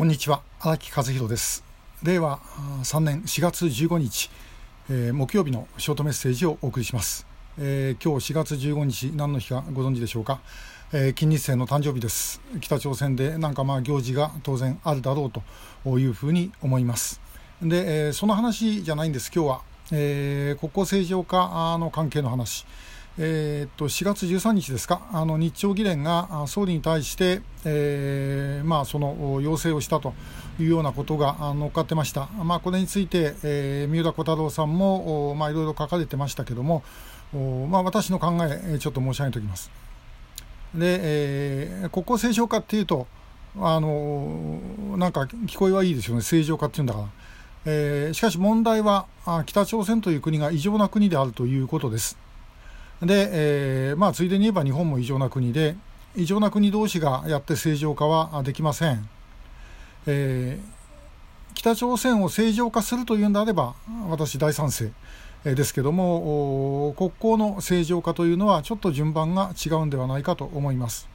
こんにちは。荒木和弘です。令和3年4月15日、えー、木曜日のショートメッセージをお送りします、えー、今日4月15日何の日かご存知でしょうか、えー、金日成の誕生日です。北朝鮮でなんかまあ行事が当然あるだろうというふうに思います。で、え、その話じゃないんです。今日は、え、国交正常化の関係の話。えー、っと4月13日ですか、あの日朝議連が総理に対して、えー、まあ、その要請をしたというようなことが乗っかってました、まあ、これについて、えー、三浦小太郎さんも、まあ、いろいろ書かれてましたけども、まあ、私の考え、ちょっと申し上げておきます。で、えー、国交正常化っていうと、あのなんか聞こえはいいですよね、正常化っていうんだから。えー、しかし問題は北朝鮮という国が異常な国であるということです。で、えー、まあ、ついでに言えば日本も異常な国で、異常な国同士がやって正常化はできません。えー、北朝鮮を正常化するというんであれば、私大賛成ですけども、国交の正常化というのはちょっと順番が違うんではないかと思います。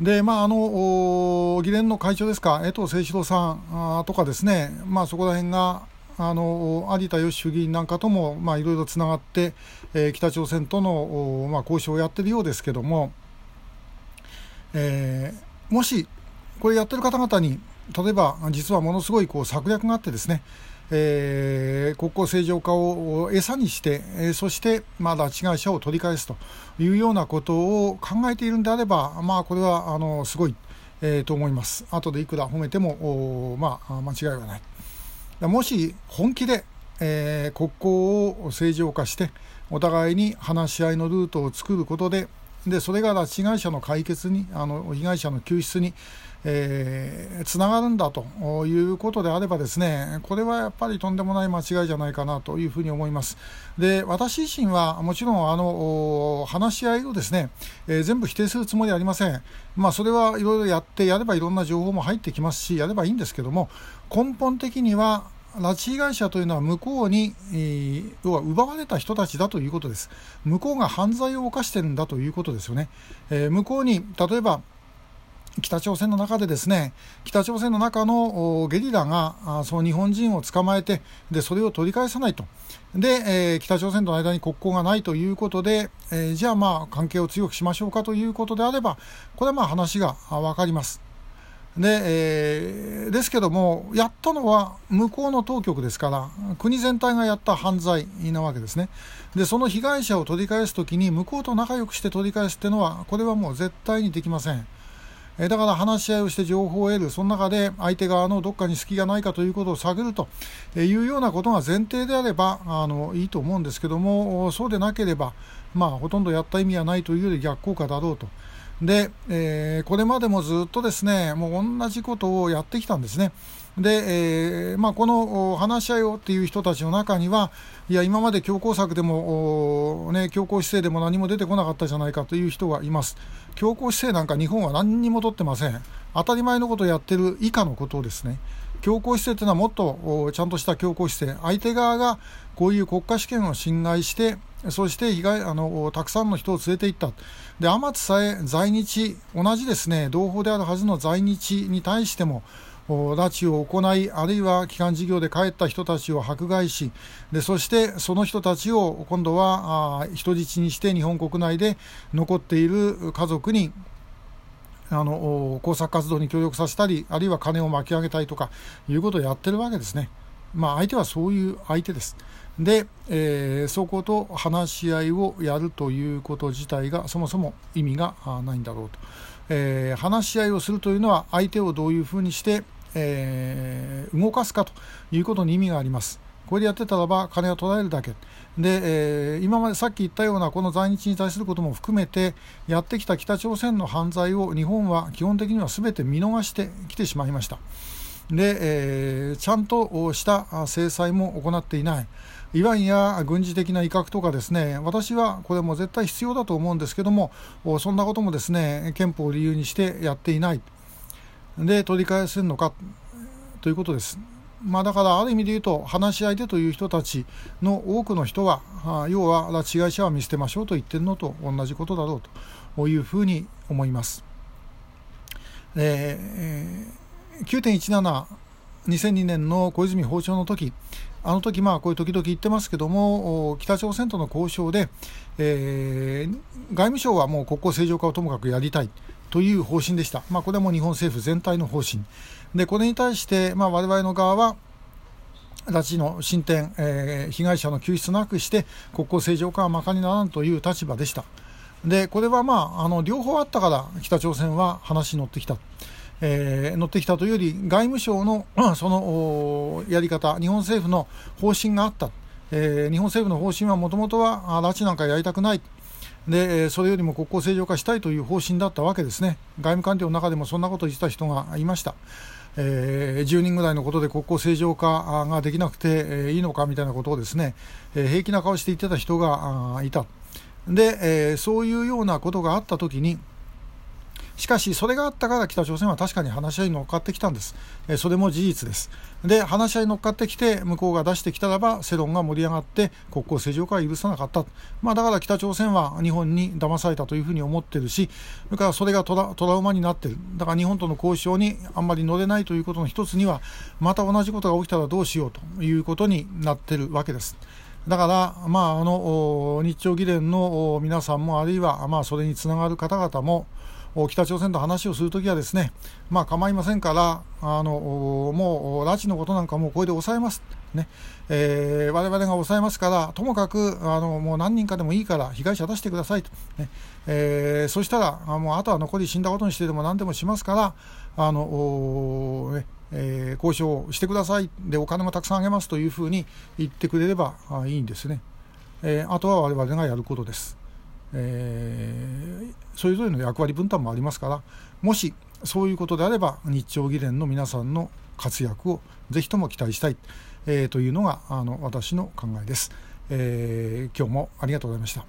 で、まあ、あの、議連の会長ですか、江藤誠一郎さんとかですね、まあ、そこら辺が、あの有田芳衆議院なんかともいろいろつながって、えー、北朝鮮との、まあ、交渉をやってるようですけども、えー、もしこれやってる方々に例えば実はものすごいこう策略があってですね、えー、国交正常化を餌にして、えー、そしてまだ拉致会社を取り返すというようなことを考えているんであれば、まあ、これはあのすごい、えー、と思います。後でいくら褒めても、まあ、間違いはない。もし本気で、えー、国交を正常化してお互いに話し合いのルートを作ることででそれが拉致被害者の解決にあの被害者の救出にえー、つながるんだということであればですねこれはやっぱりとんでもない間違いじゃないかなというふうに思います。で私自身はもちろんあの話し合いをですね、えー、全部否定するつもりはありません。まあそれはいろいろやってやればいろんな情報も入ってきますしやればいいんですけども根本的には拉致被害者というのは向こうに、えー、要は奪われた人たちだということです。向こうが犯罪を犯してるんだということですよね。えー、向こうに、例えば、北朝鮮の中でですね北朝鮮の中のゲリラがその日本人を捕まえてでそれを取り返さないとで、えー、北朝鮮との間に国交がないということで、えー、じゃあまあ関係を強くしましょうかということであればこれはまあ話が分かります。で、えー、ですけども、やったのは向こうの当局ですから、国全体がやった犯罪なわけですね。で、その被害者を取り返すときに、向こうと仲良くして取り返すっていうのは、これはもう絶対にできません。えだから話し合いをして情報を得る、その中で相手側のどっかに隙がないかということを探るというようなことが前提であればあのいいと思うんですけども、そうでなければ、まあ、ほとんどやった意味はないというより逆効果だろうと。で、えー、これまでもずっとですね、もう同じことをやってきたんですね。で、えーまあ、この話し合いをっていう人たちの中には、いや、今まで強硬策でも、ね、強硬姿勢でも何も出てこなかったじゃないかという人がいます。強硬姿勢なんか日本は何にも取ってません。当たり前のことをやってる以下のことですね。強硬姿勢というのはもっとちゃんとした強硬姿勢、相手側がこういう国家主権を侵害して、そして被害あのたくさんの人を連れて行った、で天津さえ在日、同じですね同胞であるはずの在日に対しても、拉致を行い、あるいは帰還事業で帰った人たちを迫害し、でそしてその人たちを今度は人質にして日本国内で残っている家族にあの工作活動に協力させたり、あるいは金を巻き上げたりとかいうことをやってるわけですね。まあ、相手はそういう相手です。で、えー、そこと話し合いをやるということ自体がそもそも意味がないんだろうと。えー、話し合いをするというのは相手をどういうふうにして、えー、動かすかということに意味があります。これでやってたらば金を取られるだけ。で、えー、今までさっき言ったようなこの在日に対することも含めてやってきた北朝鮮の犯罪を日本は基本的には全て見逃してきてしまいました。で、えー、ちゃんとした制裁も行っていない。いわんや軍事的な威嚇とかですね、私はこれも絶対必要だと思うんですけども、そんなこともですね、憲法を理由にしてやっていない。で、取り返せるのかということです。まあ、だからある意味で言うと、話し合いでという人たちの多くの人は、要は拉致被害者は見捨てましょうと言ってるのと同じことだろうというふうに思います。えー9.17 2002年の小泉訪朝の時あの時まあこういう時々言ってますけども北朝鮮との交渉で、えー、外務省はもう国交正常化をともかくやりたいという方針でした、まあ、これも日本政府全体の方針。でこれに対して、まあ、我々の側は拉致の進展、えー、被害者の救出なくして国交正常化はまかにならんという立場でした。でこれはまああの両方あったから北朝鮮は話に乗ってきた。えー、乗ってきたというより外務省のそのやり方日本政府の方針があった、えー、日本政府の方針はもともとは拉致なんかやりたくない。でそれよりも国交正常化したいという方針だったわけですね。外務官僚の中でもそんなことを言ってた人がいました。えー、10人ぐらいのことで国交正常化ができなくて、いいのかみたいなことをですね、えー、平気な顔して言ってた人がいた。で、えー、そういうようなことがあったときにしかし、それがあったから北朝鮮は確かに話し合いに乗っかってきたんです。えそれも事実です。で、話し合いに乗っかってきて、向こうが出してきたらば、世論が盛り上がって、国交正常化は許さなかった。まあ、だから北朝鮮は日本に騙されたというふうに思ってるし、それからそれがトラトラウマになってる。だから日本との交渉にあんまり乗れないということの一つには、また同じことが起きたらどうしようということになってるわけです。だから、まあ、あの日朝議連の皆さんも、あるいは、まあ、それにつながる方々も、北朝鮮と話をするときはですね、まあ構いませんから、あのもう拉致のことなんかもうこれで抑えます。ねえー、我々が抑えますから、ともかくあのもう何人かでもいいから被害者出してくださいと、ねえー、そしたら、あもうあとは残り死んだことにしてでも何でもしますから、あのねえー、交渉してくださいで、お金もたくさんあげますというふうに言ってくれればいいんですね。えー、あとは我々がやることです。えー、それぞれの役割分担もありますからもしそういうことであれば日朝議連の皆さんの活躍をぜひとも期待したい、えー、というのがあの私の考えです、えー、今日もありがとうございました。